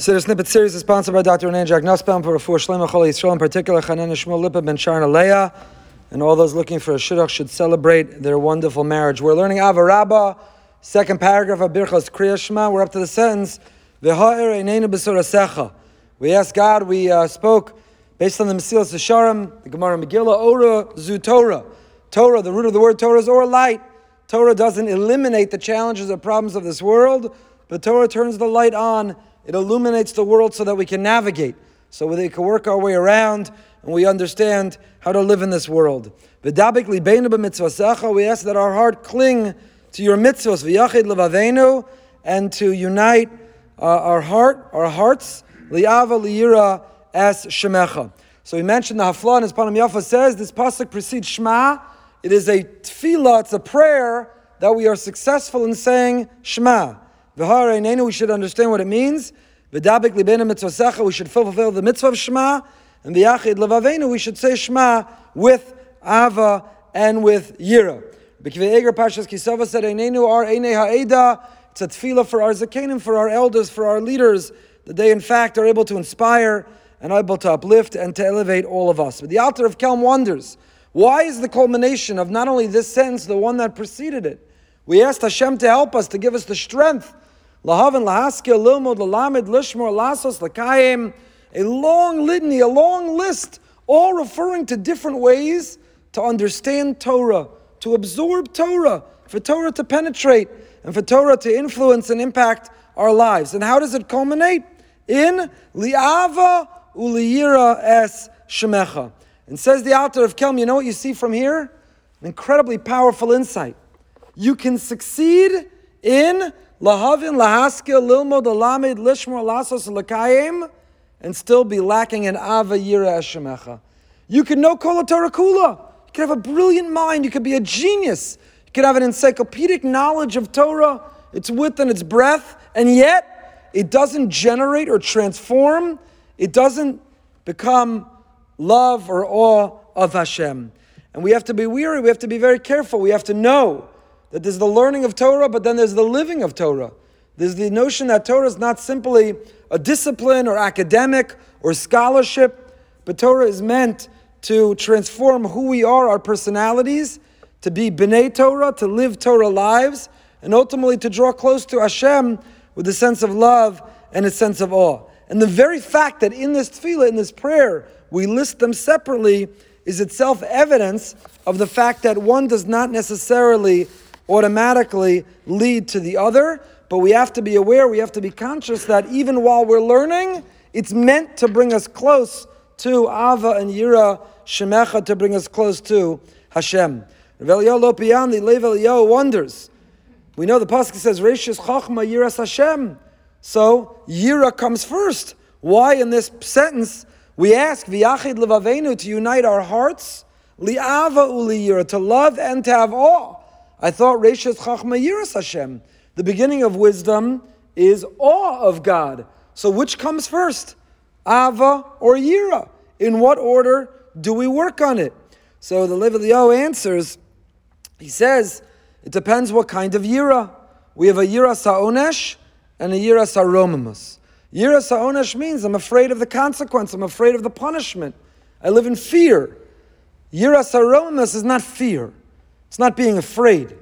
Siddur Snippet series is sponsored by Dr. Renan Jack Nussbaum for Refuah Shlema Chol Yisrael, in particular Chanan Shmuel Lipa Ben Sharna Leah, and all those looking for a shidduch should celebrate their wonderful marriage. We're learning Avarabba, second paragraph of Birchas Kriya Shema. We're up to the sentence. We asked God, we uh, spoke based on the Mesilas Yesharim, the Gemara Megillah, Ora Zu Torah. Torah, the root of the word Torah is or light. Torah doesn't eliminate the challenges or problems of this world, but Torah turns the light on it illuminates the world so that we can navigate, so we can work our way around and we understand how to live in this world. We ask that our heart cling to your mitzvahs, and to unite uh, our heart, our hearts, li'ava li'ira as shemecha. So we mentioned the Hafla and as Panim Yafos says this pasuk precedes Shema. It is a tefillah, it's a prayer that we are successful in saying Shema. We should understand what it means. V'dabik libena mitzvasecha, we should fulfill the mitzvah of Shema. And the Yachid levavenu, we should say Shema with Ava and with Yira. B'kivei Eger Pashas Kisava said, Einenu ar Einei ha'eda. It's a tefillah for our zakenim, for our elders, for our leaders, that they in fact are able to inspire and able to uplift and to elevate all of us. But the Alter of Kelm wonders, why is the culmination of not only this sentence the one that preceded it? We asked Hashem to help us, to give us the strength Lahavan lahaskia lilmod lalamid lishmor lasos lakayim. A long litany, a long list, all referring to different ways to understand Torah, to absorb Torah, for Torah to penetrate, and for Torah to influence and impact our lives. And how does it culminate? In liava uliyira es shemecha. And says the author of Kelm, you know what you see from here? An incredibly powerful insight. You can succeed in lahavin lahaskil lilmod alamid lishmor lasos lakayim, and still be lacking in ava yira eshemecha. You could know kol Torah kula. You could have a brilliant mind. You could be a genius. You could have an encyclopedic knowledge of Torah, its width and its breadth, and yet it doesn't generate or transform. It doesn't become love or awe of Hashem. And we have to be weary. We have to be very careful. We have to know that there's the learning of Torah, but then there's the living of Torah. There's the notion that Torah is not simply a discipline or academic or scholarship, but Torah is meant to transform who we are, our personalities, to be B'nai Torah, to live Torah lives, and ultimately to draw close to Hashem with a sense of love and a sense of awe. And the very fact that in this tefillah, in this prayer, we list them separately is itself evidence of the fact that one does not necessarily automatically lead to the other, but we have to be aware, we have to be conscious that even while we're learning, it's meant to bring us close to Ava and Yira Shemecha, to bring us close to Hashem. Reb Elya Lopian, Lev Eliyahu wonders. We know the Pasuk says, Rishis Chachma Yiras Hashem. So Yira comes first. Why in this sentence we ask V'yachid Levavenu to unite our hearts, Li'ava Uli Yira, to love and to have awe. I thought Reishes Chachma Yiras Hashem. The beginning of wisdom is awe of God. So which comes first? Ava or Yira? In what order do we work on it? So the Lev Eliyahu answers, he says, it depends what kind of Yira. We have a Yira Sa'onesh and a Yira Sa'romimus. Yira Sa'onesh means I'm afraid of the consequence, I'm afraid of the punishment. I live in fear. Yira Sa'romimus is not fear. It's not being afraid.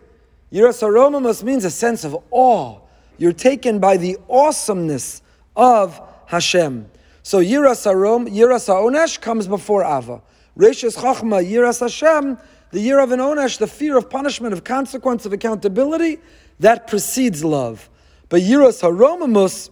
Yiras Aromamus means a sense of awe. You're taken by the awesomeness of Hashem. So Yiras Arom, Yiras Onesh comes before Ava. Rishis Chachma, Yiras Hashem, the year of an Onesh, the fear of punishment, of consequence, of accountability, that precedes love. But Yiras Haromamus,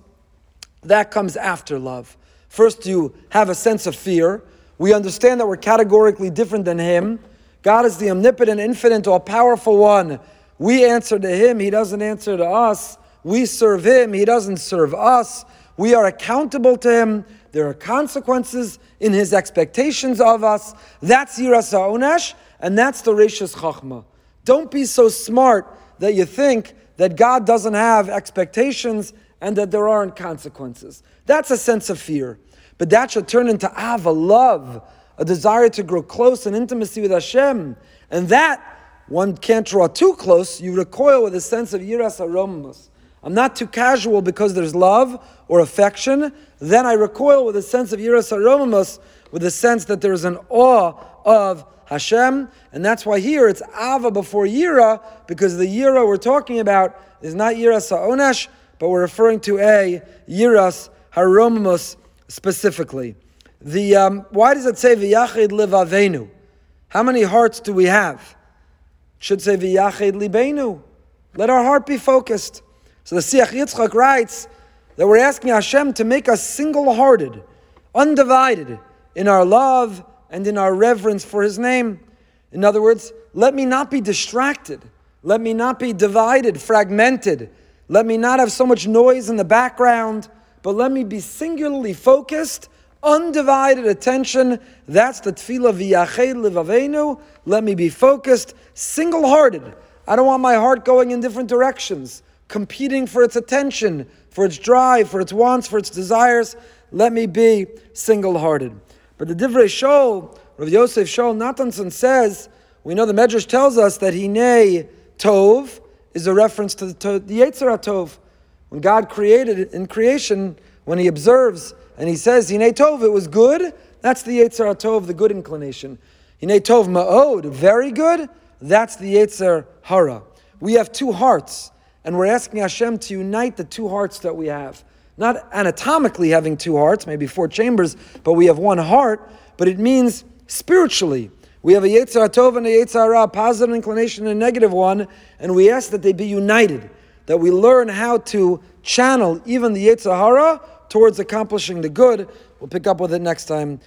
that comes after love. First, you have a sense of fear. We understand that we're categorically different than Him. God is the omnipotent, infinite, all powerful one. We answer to Him, He doesn't answer to us. We serve Him, He doesn't serve us. We are accountable to Him. There are consequences in His expectations of us. That's Yiras Onesh, and that's the Rishis Chachma. Don't be so smart that you think that God doesn't have expectations and that there aren't consequences. That's a sense of fear. But that should turn into Ava, love a desire to grow close in intimacy with Hashem. And that one can't draw too close, you recoil with a sense of yiras aromas. I'm not too casual because there's love or affection. Then I recoil with a sense of yiras aromamus, with a sense that there's an awe of Hashem, and that's why here it's ava before yira, because the yira we're talking about is not yiras ha'onesh, but we're referring to a yiras haromamus specifically. The um, why does it say v'yachid livavenu? How many hearts do we have? It should say v'yachid libenu. Let our heart be focused. So the Siach Yitzchak writes that we're asking Hashem to make us single-hearted, undivided in our love and in our reverence for His name. In other words, let me not be distracted. Let me not be divided, fragmented. Let me not have so much noise in the background, but let me be singularly focused, undivided attention. That's the tefillah v'yached livavenu. Let me be focused, single-hearted. I don't want my heart going in different directions competing for its attention, for its drive, for its wants, for its desires. Let me be single hearted. But the Divrei Shol, Rav Yosef Shol Natanson says, we know the Medrash tells us that Hine Tov is a reference to the, to the Tov. When God created in creation, when He observes and He says, Hine Tov, it was good, that's the Yetzer Hatov, the good inclination. Hine Tov Ma'od, very good, that's the Yetzer Hara. We have two hearts. And we're asking Hashem to unite the two hearts that we have. Not anatomically having two hearts, maybe four chambers, but we have one heart, but it means spiritually. We have a Yetzer Hatov and a Yetzirah a positive inclination and a negative one, and we ask that they be united, that we learn how to channel even the Yetzirah towards accomplishing the good. We'll pick up with it next time.